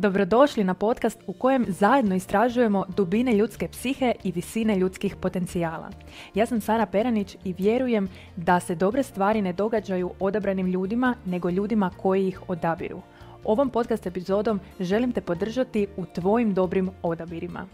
Dobrodošli na podcast u kojem zajedno istražujemo dubine ljudske psihe i visine ljudskih potencijala. Ja sam Sara Peranić i vjerujem da se dobre stvari ne događaju odabranim ljudima, nego ljudima koji ih odabiru. Ovom podcast epizodom želim te podržati u tvojim dobrim odabirima.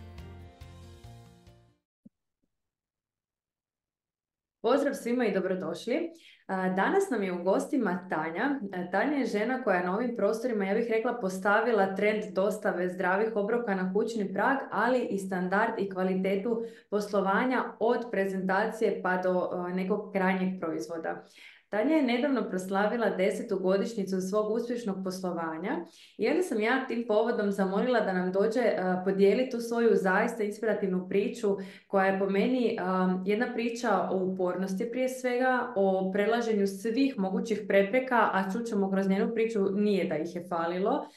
Pozdrav svima i dobrodošli. Danas nam je u gostima Tanja. Tanja je žena koja na ovim prostorima, ja bih rekla, postavila trend dostave zdravih obroka na kućni prag, ali i standard i kvalitetu poslovanja od prezentacije pa do nekog krajnjeg proizvoda. Tanja je nedavno proslavila desetu godišnjicu svog uspješnog poslovanja i onda sam ja tim povodom zamolila da nam dođe uh, podijeliti tu svoju zaista inspirativnu priču koja je po meni jedna priča o upornosti prije svega, o prelaženju svih mogućih prepreka, a čućemo kroz njenu priču nije da ih je falilo,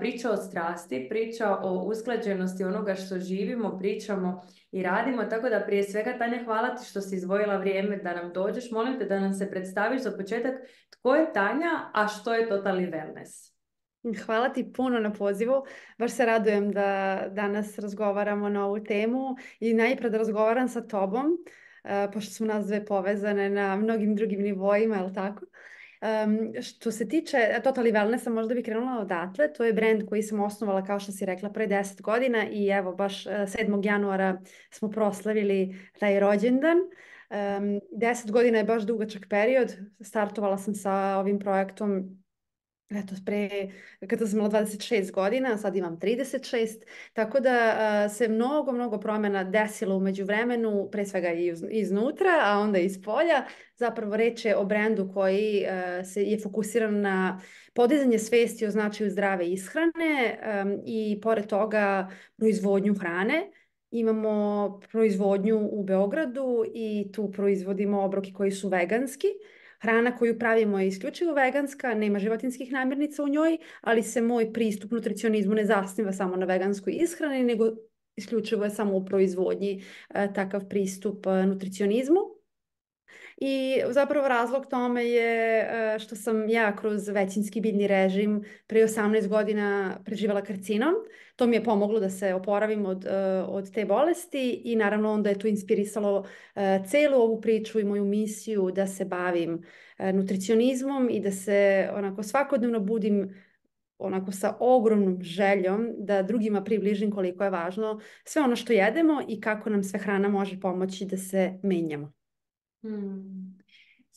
priča o strasti, priča o usklađenosti onoga što živimo, pričamo i radimo. Tako da prije svega Tanja hvala ti što si izvojila vrijeme da nam dođeš. Molim te da nam se predstaviš za početak tko je Tanja, a što je Totally Wellness. Hvala ti puno na pozivu. Baš se radujem da danas razgovaramo na ovu temu i najpred razgovaram sa tobom, pošto smo nas dve povezane na mnogim drugim nivoima, je li tako? Um, što se tiče Totally Wellnessa, možda bih krenula odatle. To je brand koji sam osnovala, kao što si rekla, pre 10 godina i evo, baš 7. E, januara smo proslavili taj rođendan. Um, 10 godina je baš dugačak period. Startovala sam sa ovim projektom eto, pre, kada sam imala 26 godina, sad imam 36, tako da se mnogo, mnogo promjena desilo u međuvremenu, pre svega i iznutra, a onda iz polja. Zapravo reč je o brendu koji se je fokusiran na podizanje svesti o značaju zdrave ishrane i pored toga proizvodnju hrane. Imamo proizvodnju u Beogradu i tu proizvodimo obroke koji su veganski. Hrana koju pravimo je isključivo veganska, nema životinskih namirnica u njoj, ali se moj pristup nutricionizmu ne zasniva samo na veganskoj ishrani, nego isključivo je samo u proizvodnji e, takav pristup e, nutricionizmu. I zapravo razlog tome je e, što sam ja kroz većinski biljni režim pre 18 godina preživala karcinom. To mi je pomoglo da se oporavim od, e, od te bolesti i naravno onda je to inspirisalo e, celu ovu priču i moju misiju da se bavim nutricionizmom i da se onako svakodnevno budim onako sa ogromnom željom da drugima približim koliko je važno sve ono što jedemo i kako nam sve hrana može pomoći da se menjamo. Hmm.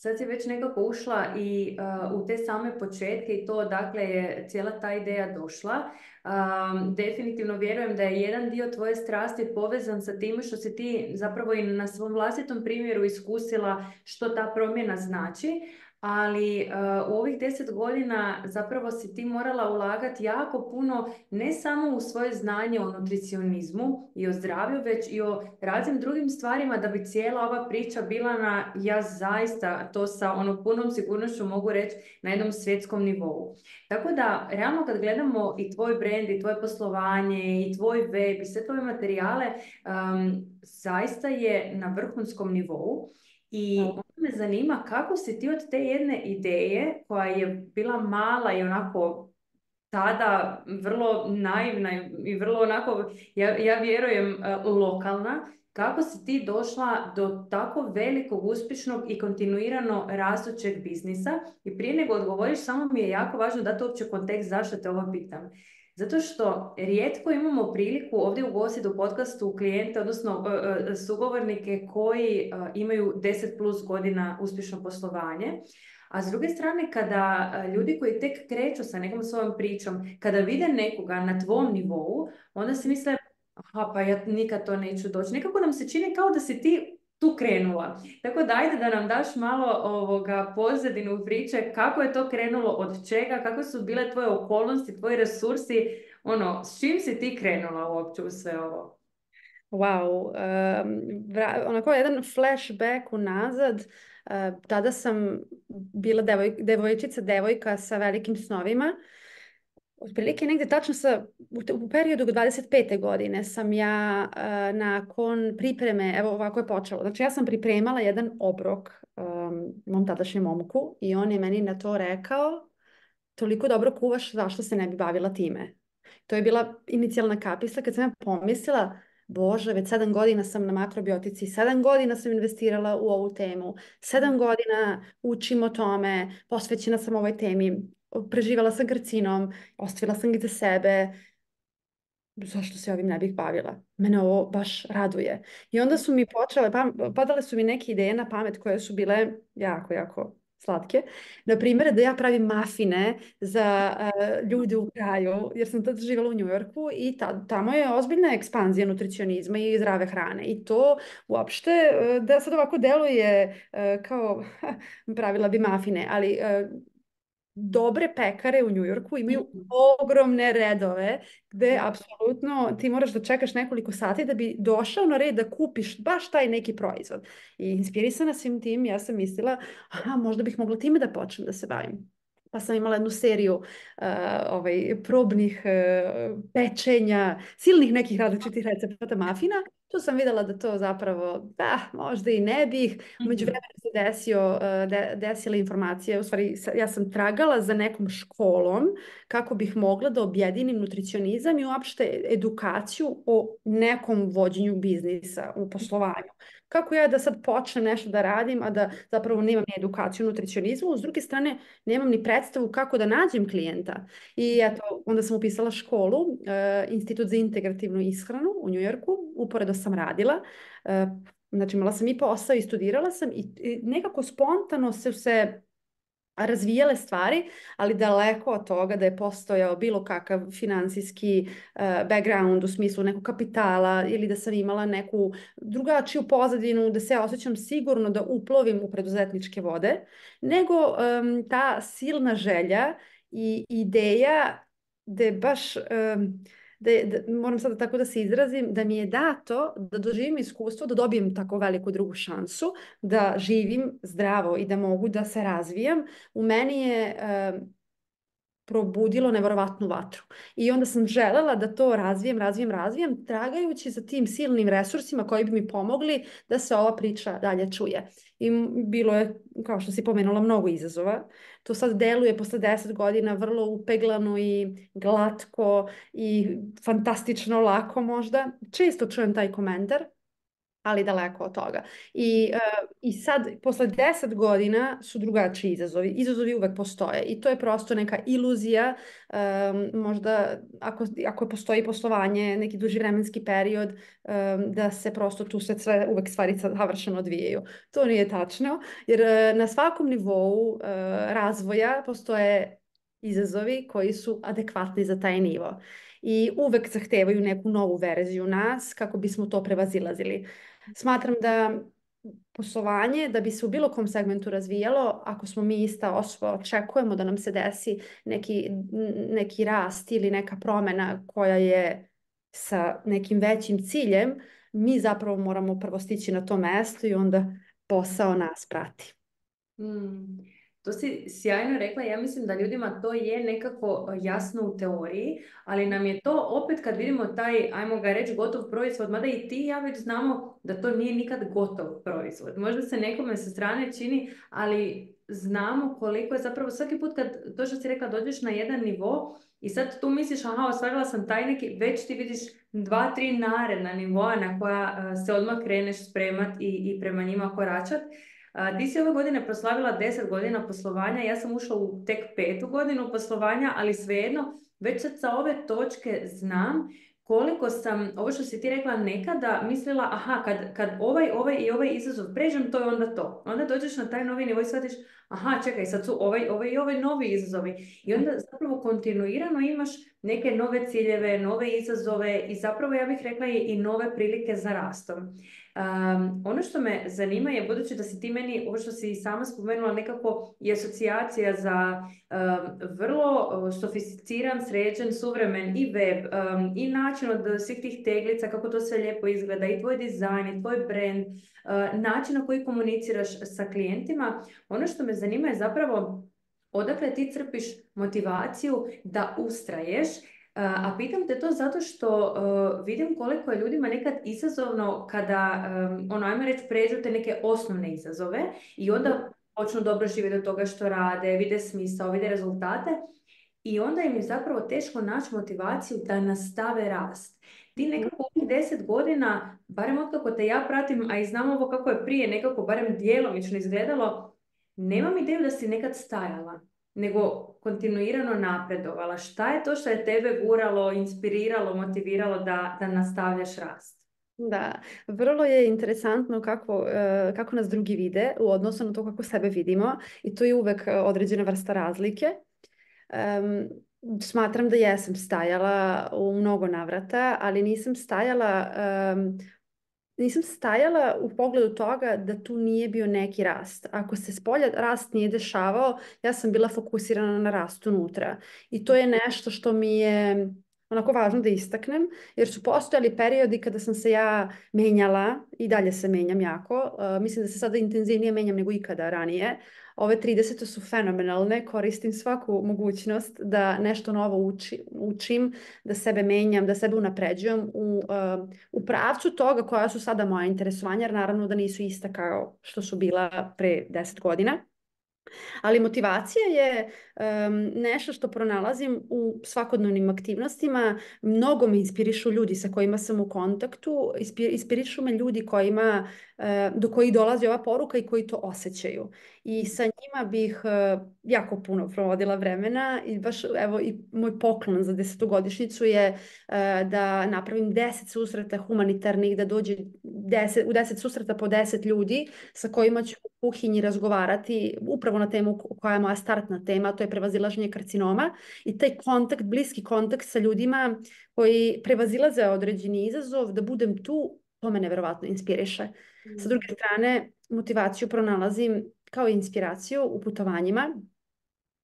Sad si već nekako ušla i uh, u te same početke i to dakle je cijela ta ideja došla. Um, definitivno vjerujem da je jedan dio tvoje strasti povezan sa tim što si ti zapravo i na svom vlastitom primjeru iskusila što ta promjena znači, ali uh, u ovih deset godina zapravo si ti morala ulagati jako puno ne samo u svoje znanje o nutricionizmu i o zdravlju, već i o raznim drugim stvarima da bi cijela ova priča bila na, ja zaista to sa ono punom sigurnošću mogu reći, na jednom svjetskom nivou. Tako da, realno kad gledamo i tvoj brand i tvoje poslovanje i tvoj web i sve tvoje materijale, um, zaista je na vrhunskom nivou. I me zanima kako si ti od te jedne ideje koja je bila mala i onako tada vrlo naivna i vrlo onako, ja, ja vjerujem, e, lokalna, kako si ti došla do tako velikog, uspješnog i kontinuirano rastućeg biznisa? I prije nego odgovoriš, samo mi je jako važno dati uopće kontekst zašto te ovo pitam. Zato što rijetko imamo priliku ovdje u podcastu klijente, odnosno e, e, sugovornike koji e, imaju 10 plus godina uspješno poslovanje. A s druge strane, kada ljudi koji tek kreću sa nekom svojom pričom, kada vide nekoga na tvom nivou, onda se misle, aha, pa ja nikad to neću doći. Nekako nam se čini kao da si ti tu krenula. Tako da ajde da nam daš malo ovoga pozadinu priče kako je to krenulo, od čega, kako su bile tvoje okolnosti, tvoji resursi, ono, s čim si ti krenula uopće u sve ovo? Wow, um, onako jedan flashback unazad, uh, tada sam bila devoj, devojčica, devojka sa velikim snovima Otprilike negdje tačno sa, u, periodu 25. godine sam ja uh, nakon pripreme, evo ovako je počelo, znači ja sam pripremala jedan obrok um, mom tadašnjem momku i on je meni na to rekao toliko dobro kuvaš, zašto se ne bi bavila time? To je bila inicijalna kapisla kad sam ja pomislila, Bože, već sedam godina sam na makrobiotici, sedam godina sam investirala u ovu temu, sedam godina učim o tome, posvećena sam ovoj temi, preživala sam karcinom, ostavila sam ga za sebe, zašto se ovim ne bih bavila? Mene ovo baš raduje. I onda su mi počele, padale su mi neke ideje na pamet koje su bile jako, jako slatke. Na primjer, da ja pravim mafine za uh, ljude u kraju, jer sam tad živjela u Njujorku i tamo je ozbiljna ekspanzija nutricionizma i zdrave hrane. I to uopšte, uh, da sad ovako deluje uh, kao pravila bi mafine, ali dobre pekare u Njujorku imaju mhm. ogromne redove gde apsolutno ti moraš da čekaš nekoliko sati da bi došao na red da kupiš baš taj neki proizvod. I inspirisana svim tim, ja sam mislila, aha, možda bih mogla time da počnem da se bavim pa sam imala jednu seriju uh, ovaj, probnih uh, pečenja, silnih nekih različitih recepata mafina. Tu sam vidjela da to zapravo, da, možda i ne bih. Umeđu vremenu se desio, uh, de, desila informacija, u stvari ja sam tragala za nekom školom kako bih mogla da objedinim nutricionizam i uopšte edukaciju o nekom vođenju biznisa u poslovanju kako ja da sad počnem nešto da radim, a da zapravo nemam ni edukaciju u nutricionizmu, s druge strane nemam ni predstavu kako da nađem klijenta. I eto, onda sam upisala školu, uh, Institut za integrativnu ishranu u Njujorku, uporedo sam radila. Uh, znači imala sam i posao i studirala sam i, i nekako spontano se se razvijale stvari, ali daleko od toga da je postojao bilo kakav finansijski uh, background u smislu nekog kapitala ili da sam imala neku drugačiju pozadinu, da se osjećam sigurno da uplovim u preduzetničke vode, nego ta silna želja i ideja da je baš... da, da, moram sada tako da se izrazim, da mi je dato da doživim iskustvo, da dobijem tako veliku drugu šansu, da živim zdravo i da mogu da se razvijam. U meni je probudilo neverovatnu vatru. I onda sam želela da to razvijem, razvijem, razvijem, tragajući za tim silnim resursima koji bi mi pomogli da se ova priča dalje čuje. I bilo je, kao što si pomenula, mnogo izazova. To sad deluje posle deset godina vrlo upeglano i glatko i fantastično lako možda. Često čujem taj komentar, ali daleko od toga. I, uh, I sad, posle deset godina su drugačiji izazovi. Izazovi uvek postoje i to je prosto neka iluzija, um, možda ako, ako postoji poslovanje, neki duži vremenski period, um, da se prosto tu sve, sve uvek stvari savršeno odvijaju. To nije tačno, jer uh, na svakom nivou uh, razvoja postoje izazovi koji su adekvatni za taj nivo i uvek zahtevaju neku novu verziju nas kako bismo to prevazilazili. Smatram da poslovanje, da bi se u bilo kom segmentu razvijalo, ako smo mi ista osoba, očekujemo da nam se desi neki, neki rast ili neka promena koja je sa nekim većim ciljem, mi zapravo moramo prvo stići na to mesto i onda posao nas prati. Mm. To si sjajno rekla, ja mislim da ljudima to je nekako e, jasno u teoriji, ali nam je to opet kad vidimo taj, ajmo ga reći, gotov proizvod, mada i ti i ja već znamo da to nije nikad gotov proizvod. Možda se nekome sa strane čini, ali znamo koliko je zapravo svaki put kad, to što si rekla, dođeš na jedan nivo i sad tu misliš, aha, ostvarila sam taj neki, već ti vidiš dva, tri naredna nivoa na koja e, se odmah kreneš spremat i, i prema njima koračat. Ti si ove godine proslavila 10 godina poslovanja, ja sam ušla u tek petu godinu poslovanja, ali svejedno već sad sa ove točke znam koliko sam, ovo što si ti rekla nekada, mislila, aha, kad, kad ovaj, ovaj i ovaj izazov pređem, to je onda to. Onda dođeš na taj novi nivo i shvatiš, aha, čekaj, sad su ovaj, ovaj i ovaj novi izazovi. I onda zapravo kontinuirano imaš neke nove ciljeve, nove izazove i zapravo ja bih rekla i nove prilike za rastom. Um, ono što me zanima je, budući da si ti meni, ovo što si i sama spomenula, nekako i asocijacija za um, vrlo sofisticiran, sređen, suvremen i web um, i način od svih tih teglica, kako to sve lijepo izgleda, i tvoj dizajn, i tvoj brand, uh, način na koji komuniciraš sa klijentima. Ono što me zanima je zapravo odakle ti crpiš motivaciju da ustraješ a pitam te to zato što uh, vidim koliko je ljudima nekad izazovno kada, um, ono, ajmo reći, pređu te neke osnovne izazove i onda počnu dobro živjeti od toga što rade, vide smisao, vide rezultate i onda im je zapravo teško naći motivaciju da nastave rast. Ti nekako ovih deset godina, barem otkako te ja pratim, a i znam ovo kako je prije nekako barem djelomično izgledalo, nemam ideju da si nekad stajala, nego kontinuirano napredovala. Šta je to što je tebe guralo, inspiriralo, motiviralo da, da nastavljaš rast? Da, vrlo je interesantno kako, e, kako nas drugi vide u odnosu na to kako sebe vidimo i to je uvek određena vrsta razlike. smatram da jesam stajala u mnogo navrata, ali nisam stajala nisam stajala u pogledu toga da tu nije bio neki rast. Ako se spolja rast nije dešavao, ja sam bila fokusirana na rast unutra. I to je nešto što mi je onako važno da istaknem, jer su postojali periodi kada sam se ja menjala i dalje se menjam jako. mislim da se sada intenzivnije menjam nego ikada ranije, Ove 30 su fenomenalne, koristim svaku mogućnost da nešto novo učim, da sebe menjam, da sebe unapređujem u, u pravcu toga koja su sada moja interesovanja, jer naravno da nisu ista kao što su bila pre 10 godina. Ali motivacija je nešto što pronalazim u svakodnevnim aktivnostima. Mnogo me inspirišu ljudi sa kojima sam u kontaktu. Inspirišu me ljudi kojima, e, do kojih dolazi ova poruka i koji to osjećaju. I sa njima bih e, jako puno provodila vremena i baš evo i moj poklon za desetogodišnjicu je e, da napravim deset susreta humanitarnih, da dođe deset, u deset susreta po deset ljudi sa kojima ću u kuhinji razgovarati upravo na temu koja je moja startna tema, je prevazilaženje karcinoma i taj kontakt, bliski kontakt sa ljudima koji prevazilaze određeni izazov, da budem tu, to me nevjerovatno inspiriše. Sa druge mm. strane, motivaciju pronalazim kao inspiraciju u putovanjima,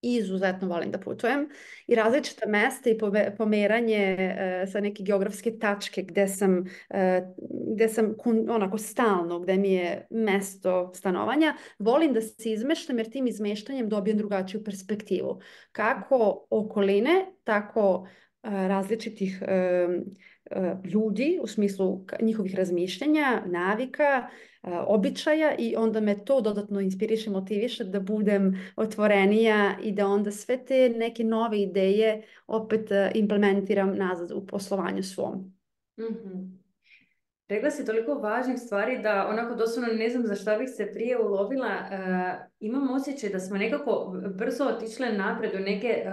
izuzetno volim da putujem i različita mesta i pomeranje e, sa neke geografske tačke gdje sam, e, gdje sam onako stalno, gdje mi je mesto stanovanja, volim da se izmeštam jer tim izmeštanjem dobijem drugačiju perspektivu. Kako okoline, tako e, različitih ljudi u smislu njihovih razmišljanja, navika, običaja i onda me to dodatno inspiriše, motiviše da budem otvorenija i da onda sve te neke nove ideje opet implementiram nazad u poslovanju svom. mm Rekla si toliko važnih stvari da onako doslovno ne znam za šta bih se prije ulovila. imam osjećaj da smo nekako brzo otišle napred u neke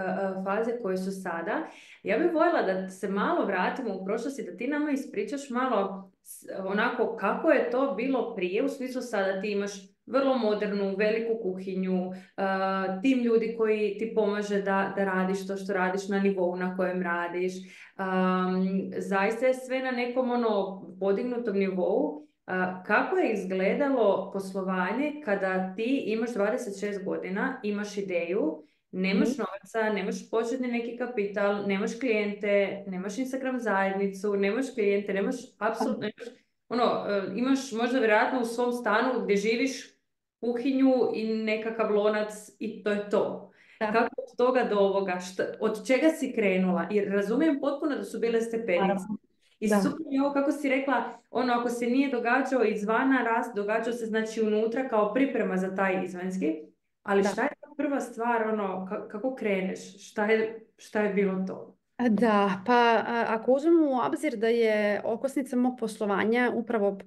faze koje su sada. Ja bih voljela da se malo vratimo u prošlosti, da ti nama ispričaš malo onako kako je to bilo prije, u smislu sada ti imaš vrlo modernu, veliku kuhinju, tim ljudi koji ti pomaže da, da radiš to što radiš na nivou na kojem radiš. zaista je sve na nekom ono podignutom nivou. kako je izgledalo poslovanje kada ti imaš 26 godina, imaš ideju, nemaš mm novaca, nemaš početni neki kapital, nemaš klijente, nemaš Instagram zajednicu, nemaš klijente, nemaš apsolutno, nemaš, ono, e, imaš možda vjerojatno u svom stanu gdje živiš kuhinju i nekakav lonac i to je to. Kako od toga do ovoga, od čega si krenula? I razumijem potpuno da su bile stepenice. I da. super je ovo kako si rekla, ono ako se nije događao izvana rast, događao se znači unutra kao priprema za taj izvanjski. Ali šta je prva stvar, ono, kako kreneš? Šta je, šta je bilo to? Da, pa ako uzmemo u obzir da je okosnica mog poslovanja upravo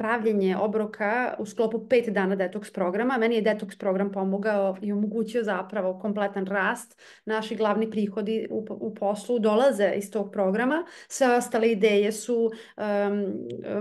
pravljenje obroka u sklopu pet dana detoks programa. Meni je detoks program pomogao i omogućio zapravo kompletan rast. Naši glavni prihodi u, poslu dolaze iz tog programa. Sve ostale ideje su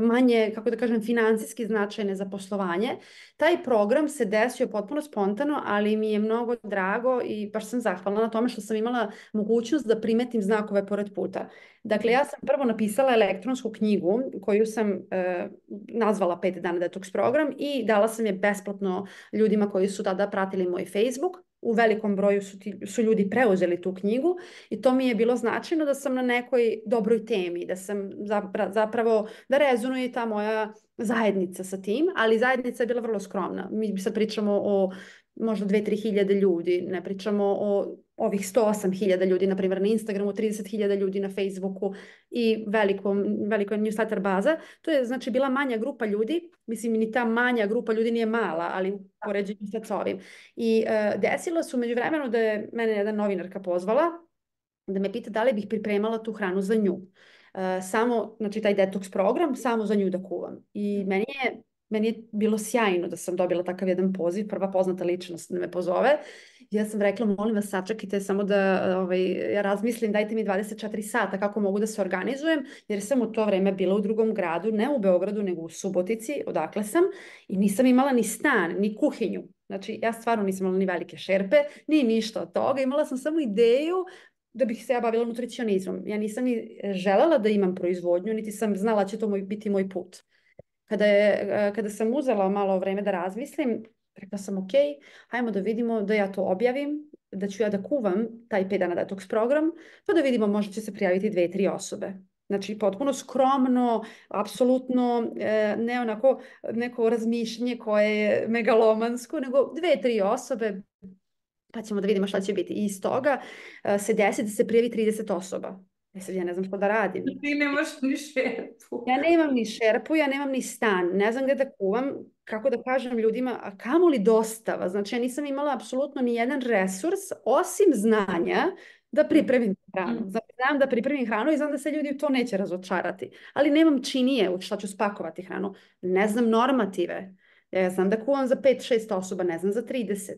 manje, kako da kažem, financijski značajne za poslovanje. Taj program se desio potpuno spontano, ali mi je mnogo drago i baš sam zahvalna na tome što sam imala mogućnost da primetim znakove pored puta. Dakle, ja sam prvo napisala elektronsku knjigu koju sam e, nazvala pet dana detoks program i dala sam je besplatno ljudima koji su tada pratili moj Facebook. U velikom broju su, ti, su ljudi preuzeli tu knjigu i to mi je bilo značajno da sam na nekoj dobroj temi, da sam zapravo, da rezonuje ta moja zajednica sa tim, ali zajednica je bila vrlo skromna. Mi sad pričamo o možda dve, tri hiljade ljudi, ne pričamo o ovih 108.000 ljudi, na primjer na Instagramu, 30.000 ljudi na Facebooku i veliko, veliko newsletter baza. To je znači bila manja grupa ljudi, mislim ni ta manja grupa ljudi nije mala, ali u poređenju sa ovim. I uh, desilo se umeđu vremenu da je mene jedna novinarka pozvala da me pita da li bih pripremala tu hranu za nju. Uh, samo, znači taj detox program, samo za nju da kuvam. I meni je meni je bilo sjajno da sam dobila takav jedan poziv, prva poznata ličnost da me pozove. Ja sam rekla, molim vas, sačekajte samo da ovaj, ja razmislim, dajte mi 24 sata kako mogu da se organizujem, jer sam u to vreme bila u drugom gradu, ne u Beogradu, nego u Subotici, odakle sam, i nisam imala ni stan, ni kuhinju. Znači, ja stvarno nisam imala ni velike šerpe, ni ništa od toga. Imala sam samo ideju da bih se ja bavila nutricionizmom. Ja nisam ni želela da imam proizvodnju, niti sam znala će to moj, biti moj put. Kada, je, e, kada sam uzela malo vreme da razmislim, rekla sam ok, hajmo da vidimo da ja to objavim, da ću ja da kuvam taj 5 dana detox program, pa da vidimo možda će se prijaviti dve, tri osobe. Znači, potpuno skromno, apsolutno e, ne onako neko razmišljanje koje je megalomansko, nego dve, tri osobe, pa ćemo da vidimo šta će biti. I iz toga e, se desi da se prijavi 30 osoba. E sad ja ne znam što da radim. Ti nemaš ni šerpu. Ja nemam ni šerpu, ja nemam ni stan. Ne znam gde da kuvam, kako da kažem ljudima, a kamo li dostava? Znači ja nisam imala apsolutno ni jedan resurs, osim znanja da pripremim hranu. Mm. Znači, znam da pripremim hranu i znam da se ljudi u to neće razočarati. Ali nemam činije u šta ću spakovati hranu. Ne znam normative. Ja znam da kuvam za 5-6 osoba, ne znam za 30.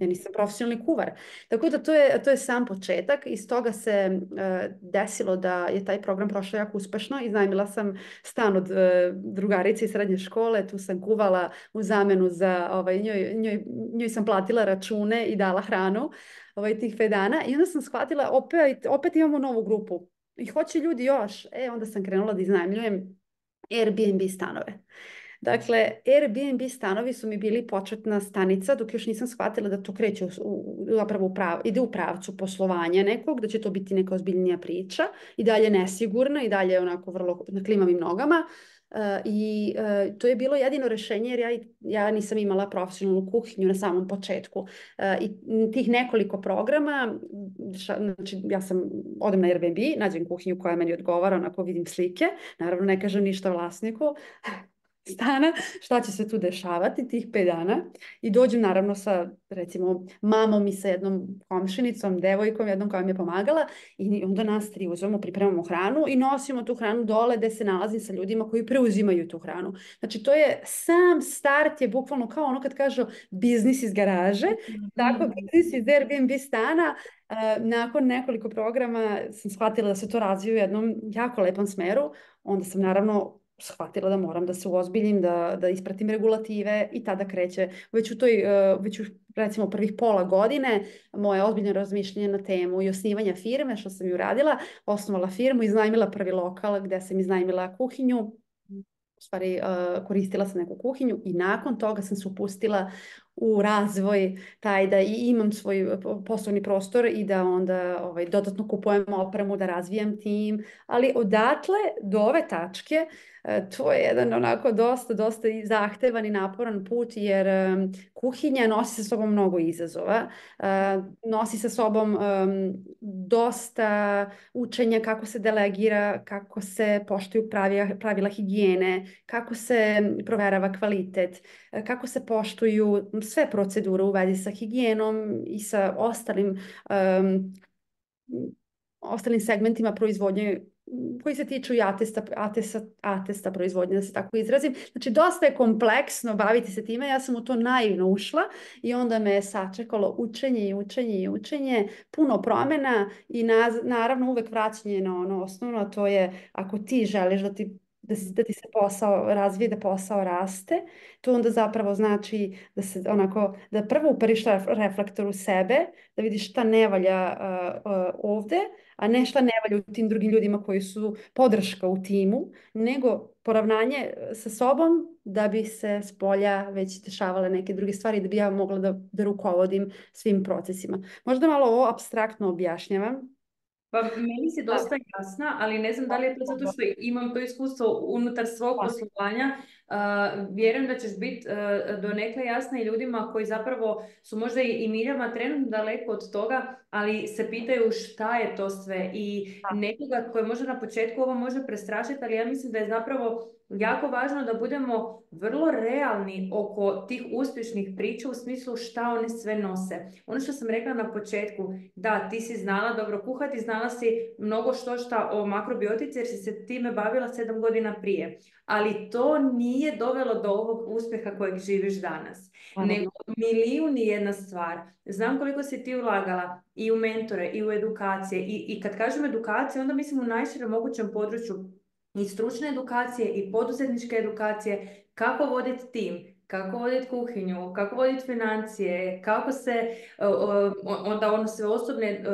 Ja nisam profesionalni kuvar. Tako da to je, to je sam početak. Iz toga se uh, desilo da je taj program prošao jako uspešno. Iznajmila sam stan od uh, drugarice iz srednje škole. Tu sam kuvala u zamenu za, ovaj, njoj, njoj, njoj sam platila račune i dala hranu ovaj, tih pet dana. I onda sam shvatila, opet, opet imamo novu grupu. I hoće ljudi još. E, onda sam krenula da iznajmljujem Airbnb stanove. Dakle, Airbnb stanovi su mi bili početna stanica dok još nisam shvatila da to kreće u, u, u prav, ide u pravcu poslovanja nekog, da će to biti neka ozbiljnija priča i dalje nesigurna i dalje onako vrlo na klimavim nogama. Uh, I uh, to je bilo jedino rešenje jer ja, ja nisam imala profesionalnu kuhinju na samom početku. Uh, I tih nekoliko programa, znači ja sam, odem na Airbnb, nađem kuhinju koja meni odgovara, onako vidim slike, naravno ne kažem ništa vlasniku, stana, šta će se tu dešavati tih pet dana i dođem naravno sa recimo mamom i sa jednom komšinicom, devojkom, jednom koja mi je pomagala i onda nas tri uzmemo, pripremamo hranu i nosimo tu hranu dole gde se nalazim sa ljudima koji preuzimaju tu hranu. Znači to je sam start je bukvalno kao ono kad kažu biznis iz garaže, tako mm. biznis iz Airbnb stana Uh, nakon nekoliko programa sam shvatila da se to razvije u jednom jako lepom smeru. Onda sam naravno shvatila da moram da se uozbiljim, da, da ispratim regulative i tada kreće već u toj, e, već u recimo prvih pola godine moje ozbiljno razmišljanje na temu i osnivanja firme, što sam ju radila, osnovala firmu, iznajmila prvi lokal gde sam iznajmila kuhinju, u stvari uh, koristila sam neku kuhinju i nakon toga sam se upustila u razvoj taj da i imam svoj poslovni prostor i da onda ovaj, dodatno kupujem opremu, da razvijam tim, ali odatle do ove tačke E, to je jedan onako dosta, dosta zahtevan i naporan put jer kuhinja nosi sa sobom mnogo izazova. Uh, nosi sa sobom dosta učenja kako se delegira, kako se poštuju pravila, pravila higijene, kako se proverava kvalitet, kako se poštuju sve procedure u vezi sa higijenom i sa ostalim um, ostalim segmentima proizvodnje koji se tiču i atesta, atesta, atesta proizvodnje, da se tako izrazim. Znači, dosta je kompleksno baviti se time. Ja sam u to naivno ušla i onda me je sačekalo učenje i učenje i učenje, puno promjena i naz, naravno uvek vraćanje na ono osnovno, a to je ako ti želiš da ti da, da ti se posao razvije, da posao raste, to onda zapravo znači da se onako, da prvo uperiš reflektor u sebe, da vidiš šta ne valja uh, uh, ovde, a ne šta ne valja u tim drugim ljudima koji su podrška u timu, nego poravnanje sa sobom da bi se s polja već dešavale neke druge stvari, da bi ja mogla da, da rukovodim svim procesima. Možda malo ovo abstraktno objašnjavam, Pa meni si dosta jasna, ali ne znam da li je to zato što imam to iskustvo unutar svog poslovanja. Vjerujem da ćeš biti uh, donekle jasna i ljudima koji zapravo su možda i, miljama trenutno daleko od toga, ali se pitaju šta je to sve. I nekoga koji možda na početku ovo može prestrašiti, ali ja mislim da je zapravo jako važno da budemo vrlo realni oko tih uspješnih priča u smislu šta one sve nose. Ono što sam rekla na početku, da, ti si znala dobro kuhati, znala si mnogo što šta o makrobiotici jer si se time bavila sedam godina prije. Ali to nije dovelo do ovog uspjeha kojeg živiš danas. Nego milijun i jedna stvar. Znam koliko si ti ulagala i u mentore i u edukacije. I, i kad kažem edukacije, onda mislim u najširem mogućem području i stručne edukacije i poduzetničke edukacije, kako voditi tim, kako voditi kuhinju, kako voditi financije, kako se onda ono sve osobne,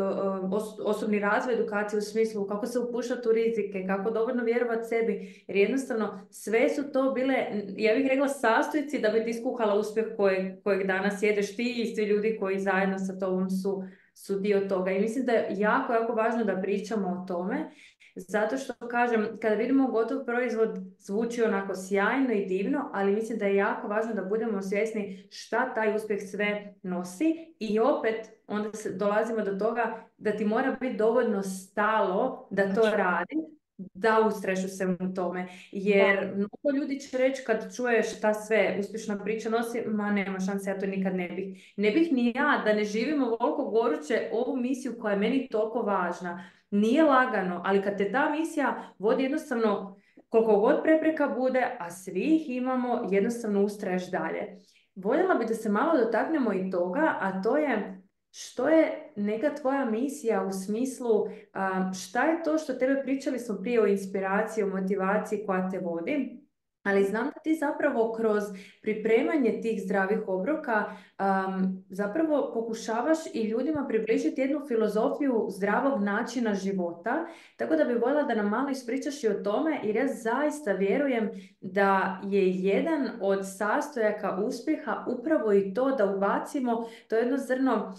osobni razvoj edukacije u smislu kako se upuštati u rizike, kako dovoljno vjerovati sebi, jer jednostavno sve su to bile, ja bih rekla sastojci da bi ti skuhala uspjeh kojeg, kojeg danas jedeš ti i svi ljudi koji zajedno sa tobom su, su dio toga. I mislim da je jako, jako važno da pričamo o tome zato što kažem, kada vidimo gotov proizvod zvuči onako sjajno i divno, ali mislim da je jako važno da budemo svjesni šta taj uspjeh sve nosi i opet onda dolazimo do toga da ti mora biti dovoljno stalo da to znači- radi, da ustreš u svemu tome. Jer mnogo ljudi će reći kad čuješ šta sve uspješna priča nosi, ma nema šanse, ja to nikad ne bih. Ne bih ni ja da ne živim ovoliko goruće ovu misiju koja je meni toliko važna. Nije lagano, ali kad te ta misija vodi jednostavno koliko god prepreka bude, a svi ih imamo, jednostavno ustraješ dalje. Voljela bi da se malo dotaknemo i toga, a to je što je neka tvoja misija u smislu šta je to što tebe pričali smo prije o inspiraciji, o motivaciji koja te vodi, ali znam da ti zapravo kroz pripremanje tih zdravih obroka zapravo pokušavaš i ljudima približiti jednu filozofiju zdravog načina života. Tako da bi voljela da nam malo ispričaš i o tome jer ja zaista vjerujem da je jedan od sastojaka uspjeha upravo i to da ubacimo to jedno zrno,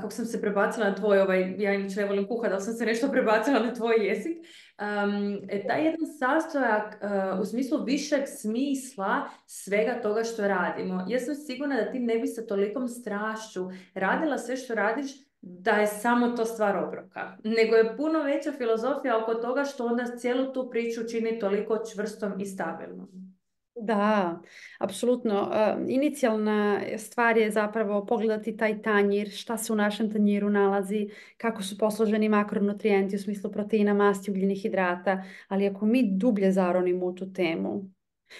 kako sam se prebacila na tvoj, ovaj, ja inače ne volim kuhati, ali sam se nešto prebacila na tvoj jezik, um, taj jedan sastojak uh, u smislu višeg smisla svega toga što radimo. Ja sam sigurna da ti ne bi sa tolikom strašću radila sve što radiš da je samo to stvar obroka. Nego je puno veća filozofija oko toga što onda cijelu tu priču čini toliko čvrstom i stabilnom. Da, apsolutno. E, inicijalna stvar je zapravo pogledati taj tanjir, šta se u našem tanjiru nalazi, kako su posloženi makronutrijenti u smislu proteina, masti, ugljenih hidrata, ali ako mi dublje zaronimo u tu temu,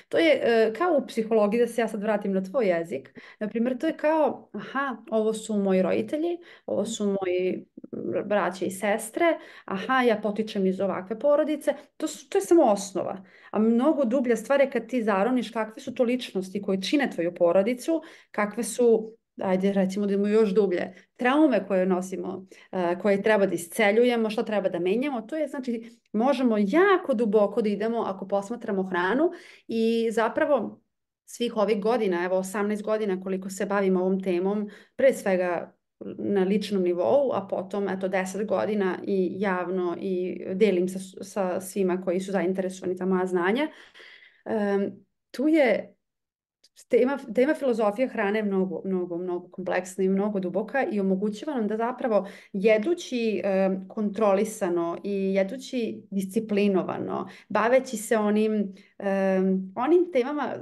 to je e, kao u psihologiji, da se ja sad vratim na tvoj jezik. Na primjer, to je kao, aha, ovo su moji roditelji, ovo su moji braće i sestre, aha, ja potičem iz ovakve porodice. To, su, to je samo osnova. A mnogo dublja stvar je kad ti zaroniš kakve su to ličnosti koje čine tvoju porodicu, kakve su ajde recimo da imamo još dublje, traume koje nosimo, koje treba da isceljujemo, što treba da menjamo, to je znači možemo jako duboko da idemo ako posmatramo hranu i zapravo svih ovih godina, evo 18 godina koliko se bavimo ovom temom, pre svega na ličnom nivou, a potom eto 10 godina i javno i delim sa, sa svima koji su zainteresovani za moja znanja. tu je tema, tema filozofije hrane je mnogo, mnogo, mnogo kompleksna i mnogo duboka i omogućava nam da zapravo jedući kontrolisano i jedući disciplinovano, baveći se onim, onim temama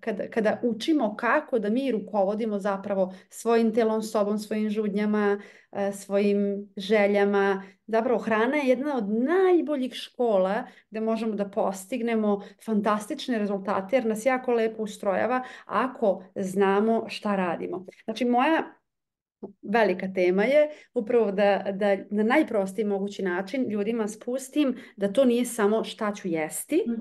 kada, kada učimo kako da mi rukovodimo zapravo svojim telom, sobom, svojim žudnjama, E, svojim željama. Zapravo hrana je jedna od najboljih škola gdje možemo da postignemo fantastične rezultate jer nas jako lepo ustrojava ako znamo šta radimo. Znači moja velika tema je upravo da, da na najprostiji mogući način ljudima spustim da to nije samo šta ću jesti, mhm.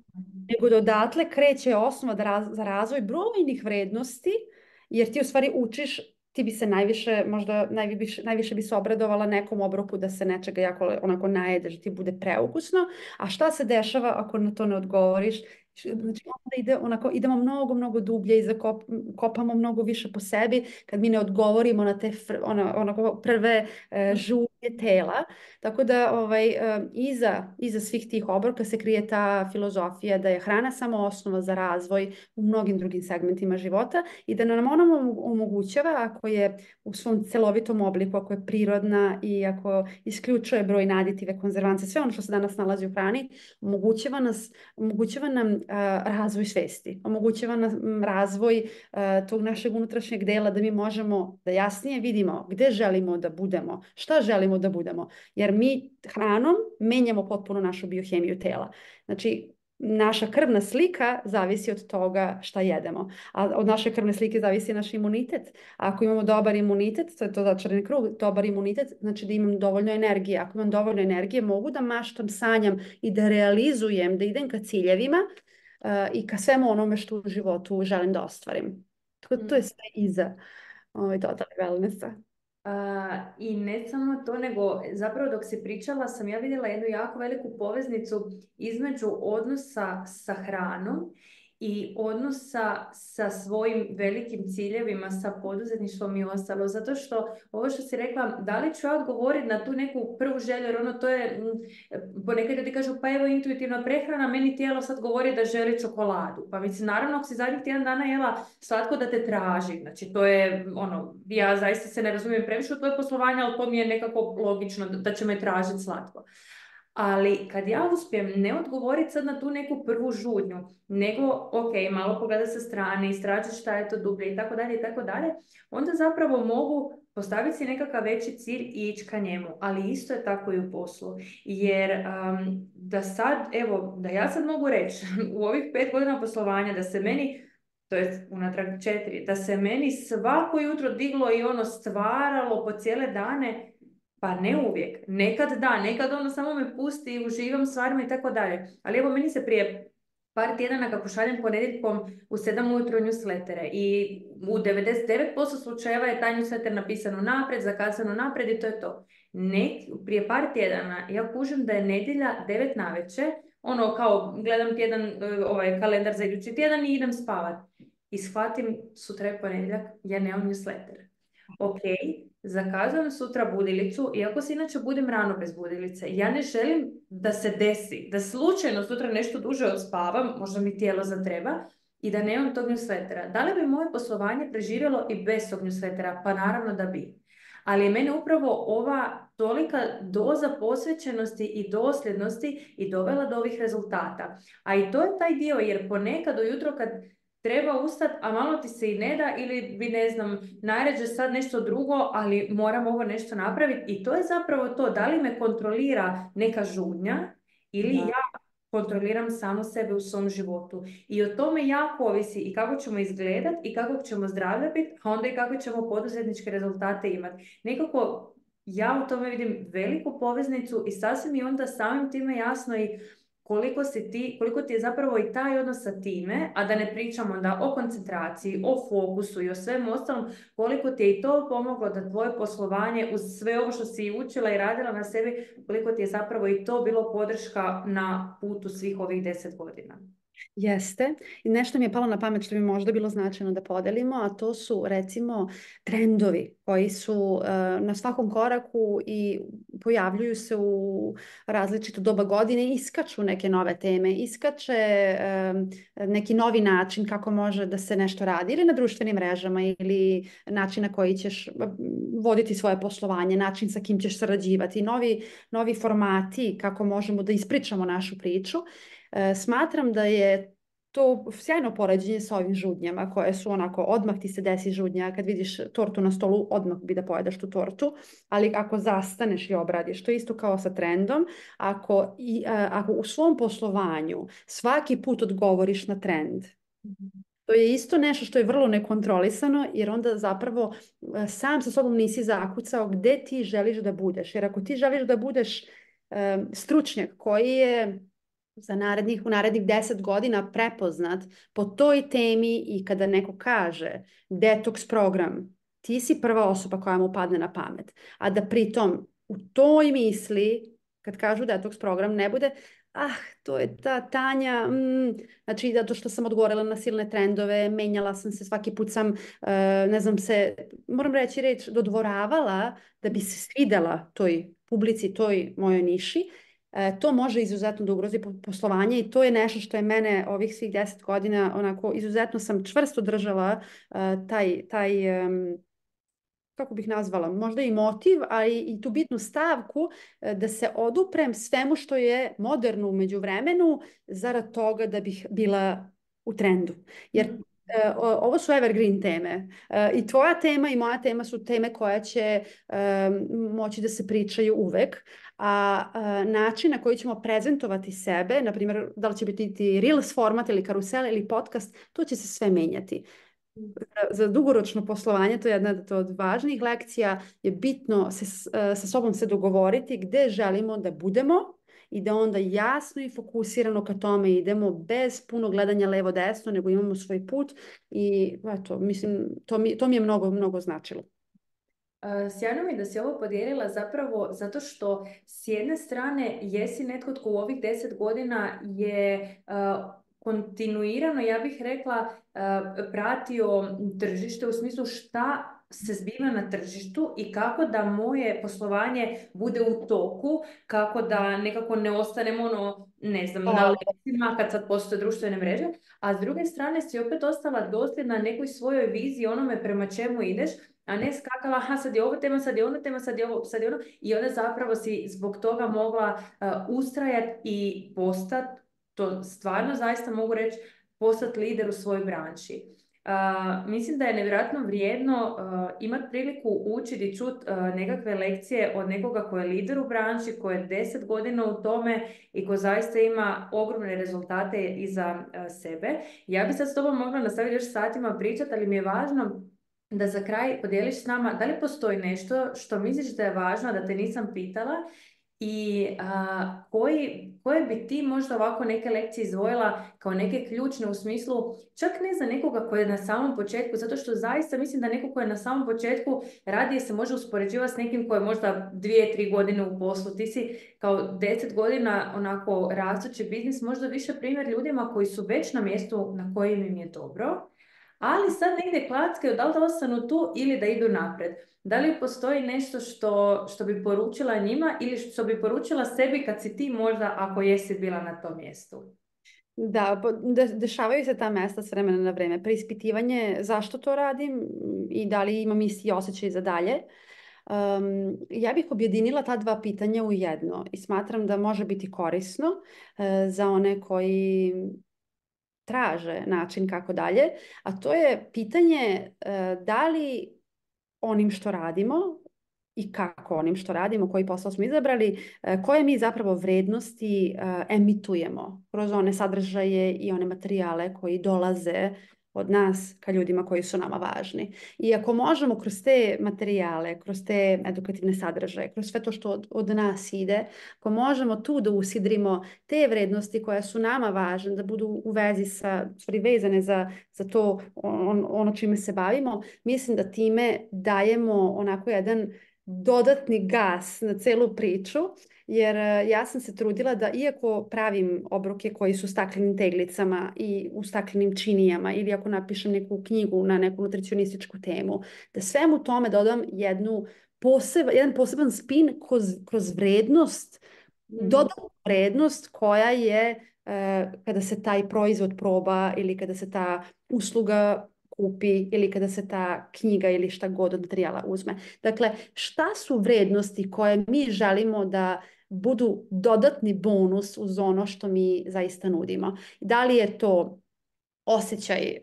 nego da odatle kreće osnova za razvoj brojnih vrednosti jer ti u stvari učiš ti bi se najviše, možda najviše, najviše bi se obradovala nekom obroku da se nečega jako onako najedeš, ti bude preukusno, a šta se dešava ako na to ne odgovoriš? Znači onda ide, onako, idemo mnogo, mnogo dublje i zakopamo mnogo više po sebi kad mi ne odgovorimo na te onako, prve e, žulje tela, tako da ovaj, iza, iza svih tih obroka se krije ta filozofija da je hrana samo osnova za razvoj u mnogim drugim segmentima života i da nam ona omogućava ako je u svom celovitom obliku, ako je prirodna i ako isključuje broj aditive, konzervance, sve ono što se danas nalazi u hrani, omogućava, nas, omogućava nam razvoj svesti, omogućava nam razvoj tog našeg unutrašnjeg dela da mi možemo da jasnije vidimo gde želimo da budemo, šta želimo da budemo. Jer mi hranom menjamo potpuno našu biohemiju tela. Znači, naša krvna slika zavisi od toga šta jedemo. A od naše krvne slike zavisi naš imunitet. A ako imamo dobar imunitet, to je to začarani krug, dobar imunitet, znači da imam dovoljno energije. Ako imam dovoljno energije, mogu da maštam, sanjam i da realizujem, da idem ka ciljevima uh, i ka svemu onome što u životu želim da ostvarim. To, to je mm. sve iza ovaj, total wellnessa. I ne samo to, nego zapravo dok si pričala sam ja vidjela jednu jako veliku poveznicu između odnosa sa hranom i odnosa sa svojim velikim ciljevima, sa poduzetništvom i ostalo. Zato što ovo što si rekla, da li ću ja odgovoriti na tu neku prvu želju, jer ono to je, ponekad ljudi kažu pa evo intuitivna prehrana, meni tijelo sad govori da želi čokoladu. Pa mislim, naravno ako si zadnjih tjedan dana jela slatko da te traži, znači to je ono, ja zaista se ne razumijem previše u tvoje poslovanje, ali to mi je nekako logično da će me tražiti slatko. Ali kad ja uspijem ne odgovoriti sad na tu neku prvu žudnju, nego ok, malo pogleda sa strane, istražiti šta je to dublje i tako dalje i tako dalje, onda zapravo mogu postaviti si nekakav veći cilj i ići ka njemu. Ali isto je tako i u poslu. Jer um, da sad, evo, da ja sad mogu reći u ovih pet godina poslovanja da se meni to je unatrag četiri, da se meni svako jutro diglo i ono stvaralo po cijele dane, pa ne uvijek. Nekad da, nekad ono samo me pusti i uživam stvarima i tako dalje. Ali evo meni se prije par tjedana kako šaljem ponedjeljkom u 7 ujutro newslettere i u 99% slučajeva je taj newsletter napisano napred, zakazano napred i to je to. Ne, prije par tjedana ja kužim da je nedjelja 9 navečer, ono kao gledam tjedan, e, ovaj kalendar za idući tjedan i idem spavat. I shvatim sutra je ponedjeljak, ja nemam newsletter. Ok, zakazujem sutra budilicu, iako se inače budim rano bez budilice, ja ne želim da se desi, da slučajno sutra nešto duže odspavam, možda mi tijelo zatreba, i da nemam tog newslettera. Da li bi moje poslovanje preživjelo i bez tog newslettera? Pa naravno da bi. Ali je mene upravo ova tolika doza posvećenosti i dosljednosti i dovela do ovih rezultata. A i to je taj dio, jer ponekad ujutro kad treba ustati, a malo ti se i ne da ili bi, ne znam, najređe sad nešto drugo, ali moram ovo nešto napraviti. I to je zapravo to, da li me kontrolira neka žudnja ili ja kontroliram samo sebe u svom životu. I o tome jako ovisi i kako ćemo izgledati i kako ćemo zdravlje biti, a onda i kako ćemo poduzetničke rezultate imati. Nekako ja u tome vidim veliku poveznicu i sasvim je onda samim time jasno i koliko, si ti, koliko ti je zapravo i taj odnos sa time, a da ne pričamo onda o koncentraciji, o fokusu i o svemu ostalom, koliko ti je i to pomoglo da tvoje poslovanje uz sve ovo što si učila i radila na sebi, koliko ti je zapravo i to bilo podrška na putu svih ovih deset godina. Jeste. I nešto mi je palo na pamet što bi možda bilo značajno da podelimo, a to su recimo trendovi koji su uh, na svakom koraku i pojavljuju se u različito doba godine, iskaču neke nove teme, iskače um, neki novi način kako može da se nešto radi ili na društvenim mrežama ili način na koji ćeš voditi svoje poslovanje, način sa kim ćeš sarađivati, novi, novi formati kako možemo da ispričamo našu priču. E, smatram da je to sjajno poređenje sa ovim žudnjama koje su onako, odmah ti se desi žudnja, kad vidiš tortu na stolu, odmah bi da pojedaš tu tortu, ali ako zastaneš i obradiš, to je isto kao sa trendom, ako, i, e, ako u svom poslovanju svaki put odgovoriš na trend, to je isto nešto što je vrlo nekontrolisano, jer onda zapravo e, sam sa sobom nisi zakucao gde ti želiš da budeš, jer ako ti želiš da budeš stručnjak koji je za narednih, u narednih deset godina prepoznat po toj temi i kada neko kaže detox program, ti si prva osoba koja mu padne na pamet. A da pritom u toj misli kad kažu detoks program ne bude, ah, to je ta Tanja, mm, znači zato što sam odgovorila na silne trendove, menjala sam se, svaki put sam, e, ne znam se, moram reći reč, dodvoravala da bi se svidela toj publici, toj mojoj niši, to može izuzetno da ugrozi poslovanje i to je nešto što je mene ovih svih deset godina, onako, izuzetno sam čvrsto držala e, taj, taj kako bih nazvala, možda i motiv, a i, tu bitnu stavku e, da se oduprem svemu što je moderno u međuvremenu zarad toga da bih bila u trendu. Jer e, ovo su evergreen teme. E, i tvoja tema i moja tema su teme koje će moći da se pričaju uvek, a način na koji ćemo prezentovati sebe, na primjer da li će biti Reels format ili karusel ili podcast, to će se sve menjati. Za dugoročno poslovanje, to je jedna od važnijih lekcija, je bitno se, e, sa sobom se dogovoriti gdje želimo da budemo i da onda jasno i fokusirano ka tome idemo bez puno gledanja levo-desno, nego imamo svoj put i eto, mislim, to mi, to mi je mnogo, mnogo značilo. E, sjajno mi da si ovo podijelila zapravo zato što s jedne strane jesi netko tko u ovih deset godina je e, kontinuirano, ja bih rekla, eh, pratio tržište u smislu šta se zbiva na tržištu i kako da moje poslovanje bude u toku, kako da nekako ne ostanemo ono, ne znam, na lecima kad sad postoje društvene mreže, a s druge strane si opet ostala dosljedna nekoj svojoj viziji onome prema čemu ideš, a ne skakala, aha, sad je ovo tema, sad je ono tema, sad je ovo, sad je ono, i onda zapravo si zbog toga mogla uh, ustrajati i postati to stvarno zaista mogu reći postati lider u svojoj branši. Mislim da je nevjerojatno vrijedno uh, imati priliku učiti i čuti uh, nekakve lekcije od nekoga ko je lider u branši, ko je deset godina u tome i ko zaista ima ogromne rezultate iza sebe. Ja bi sad s tobom mogla nastaviti još satima pričati, ali mi je važno da za kraj podijeliš s nama da li postoji nešto što misliš da je važno, da te nisam pitala i a, koji, koje bi ti možda ovako neke lekcije izdvojila kao neke ključne u smislu, čak ne za nekoga koji je na samom početku, zato što zaista mislim da neko koji je na samom početku radije se može uspoređivati s nekim koji je možda dvije, tri godine u poslu. Ti si kao deset godina onako rastući biznis, možda više primjer ljudima koji su već na mjestu na kojem im je dobro, ali sad negdje klackaju da li da ostanu tu ili da idu napred. Da li postoji nešto što, što bi poručila njima ili što bi poručila sebi kad si ti možda, ako jesi bila na tom mjestu? Da, dešavaju se ta mesta s vremena na vreme. Preispitivanje zašto to radim i da li imam isti osjećaj za dalje. Um, ja bih objedinila ta dva pitanja u jedno i smatram da može biti korisno uh, za one koji traže način kako dalje, a to je pitanje uh, da li onim što radimo i kako onim što radimo, koji posao smo izabrali, e, koje mi zapravo vrednosti e, emitujemo kroz one sadržaje i one materijale koji dolaze od nas ka ljudima koji su nama važni. I ako možemo kroz te materijale, kroz te edukativne sadržaje, kroz sve to što od, nas ide, ako možemo tu da usidrimo te vrednosti koje su nama važne, da budu u vezi sa, stvari vezane za, za to ono čime se bavimo, mislim da time dajemo onako jedan dodatni gas na celu priču jer e, ja sam se trudila da iako pravim obroke koji su staklenim teglicama i u staklenim činijama ili ako napišem neku knjigu na neku nutricionističku temu, da svemu tome dodam jednu poseb, jedan poseban spin kroz, kroz vrednost, mm. dodatnu vrednost koja je e, kada se taj proizvod proba ili kada se ta usluga kupi ili kada se ta knjiga ili šta god od materijala uzme. Dakle, šta su vrednosti koje mi želimo da budu dodatni bonus uz ono što mi zaista nudimo. Da li je to osjećaj e,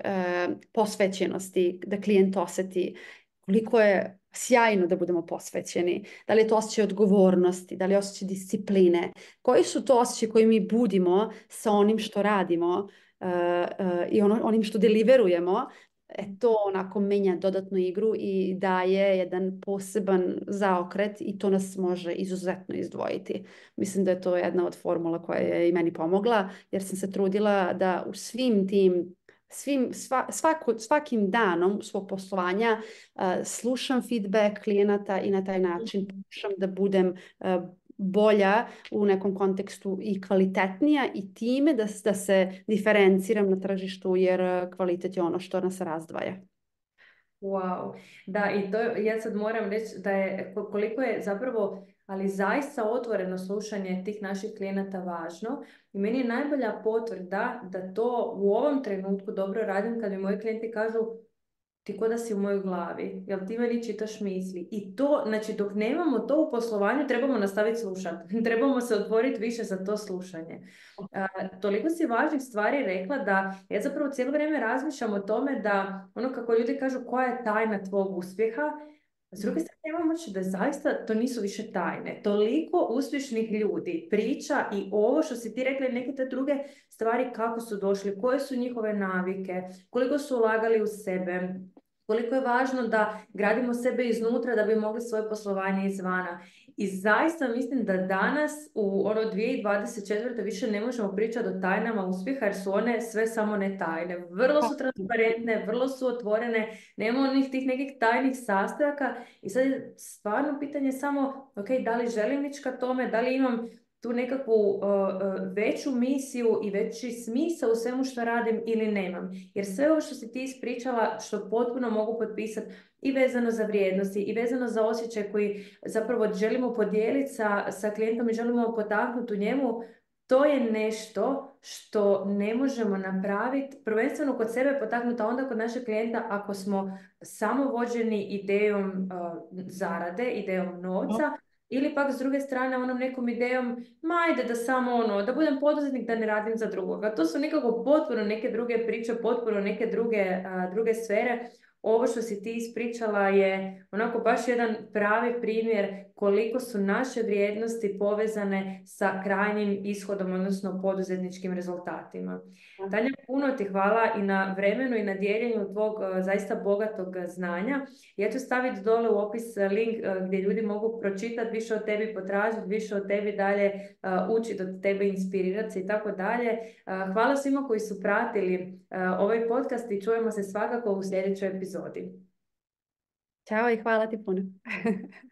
posvećenosti, da klijent osjeti koliko je sjajno da budemo posvećeni, da li je to osjećaj odgovornosti, da li je osjećaj discipline, koji su to osjećaj koji mi budimo sa onim što radimo uh, uh, i ono, onim što deliverujemo, e, to onako menja dodatnu igru i daje jedan poseban zaokret i to nas može izuzetno izdvojiti. Mislim da je to jedna od formula koja je i meni pomogla jer sam se trudila da u svim tim svim, sva, svakim danom svog poslovanja slušam feedback klijenata i na taj način pokušam da budem bolja u nekom kontekstu i kvalitetnija i time da, da se diferenciram na tržištu jer e, kvalitet je ono što nas razdvaja. Wow, da i to ja sad moram reći da je koliko je zapravo ali zaista otvoreno slušanje tih naših klijenata važno i meni je najbolja potvrda da to u ovom trenutku dobro radim kad mi moji klijenti kažu ti ko da si u mojoj glavi, jel ti meni čitaš misli. I to, znači dok nemamo to u poslovanju, trebamo nastaviti slušati. trebamo se otvoriti više za to slušanje. toliko si važnih stvari rekla da ja zapravo cijelo vrijeme razmišljam o tome da ono kako ljudi kažu koja je tajna tvog uspjeha, s druge strane, imamo da zaista to nisu više tajne. Toliko uspješnih ljudi priča i ovo što si ti rekla i neke te druge stvari kako su došli, koje su njihove navike, koliko su ulagali u sebe, koliko je važno da gradimo sebe iznutra da bi mogli svoje poslovanje izvana. I zaista mislim da danas u ono 2024. više ne možemo pričati o tajnama uspjeha jer su one sve samo ne tajne. Vrlo su transparentne, vrlo su otvorene, nema onih tih nekih tajnih sastojaka i sad je stvarno pitanje samo ok, da li želim ići ka tome, da li imam tu nekakvu uh, uh, veću misiju i veći smisao u svemu što radim ili nemam. Jer sve ovo što si ti ispričala, što potpuno mogu potpisati i vezano za vrijednosti i vezano za osjećaj koji zapravo želimo podijeliti sa, sa klijentom i želimo potaknuti u njemu, to je nešto što ne možemo napraviti, prvenstveno kod sebe potaknuti, a onda kod našeg klijenta ako smo samo vođeni idejom uh, zarade, idejom novca, ili pak s druge strane onom nekom idejom, ma ajde da samo ono, da budem poduzetnik, da ne radim za drugoga. To su nekako potpuno neke druge priče, potpuno neke druge, druge sfere. Ovo što si ti ispričala je onako baš jedan pravi primjer koliko su naše vrijednosti povezane sa krajnjim ishodom, odnosno poduzetničkim rezultatima. Tanja, puno ti hvala i na vremenu i na dijeljenju tvog e, zaista bogatog znanja. Ja ću staviti dole u opis link e, gdje ljudi mogu pročitati više o tebi, potražiti više o tebi, dalje e, učiti od tebe, inspirirati se i tako dalje. Hvala svima koji su pratili ovaj podcast i čujemo se svakako u sljedećoj epizodi. Ćao i hvala ti puno.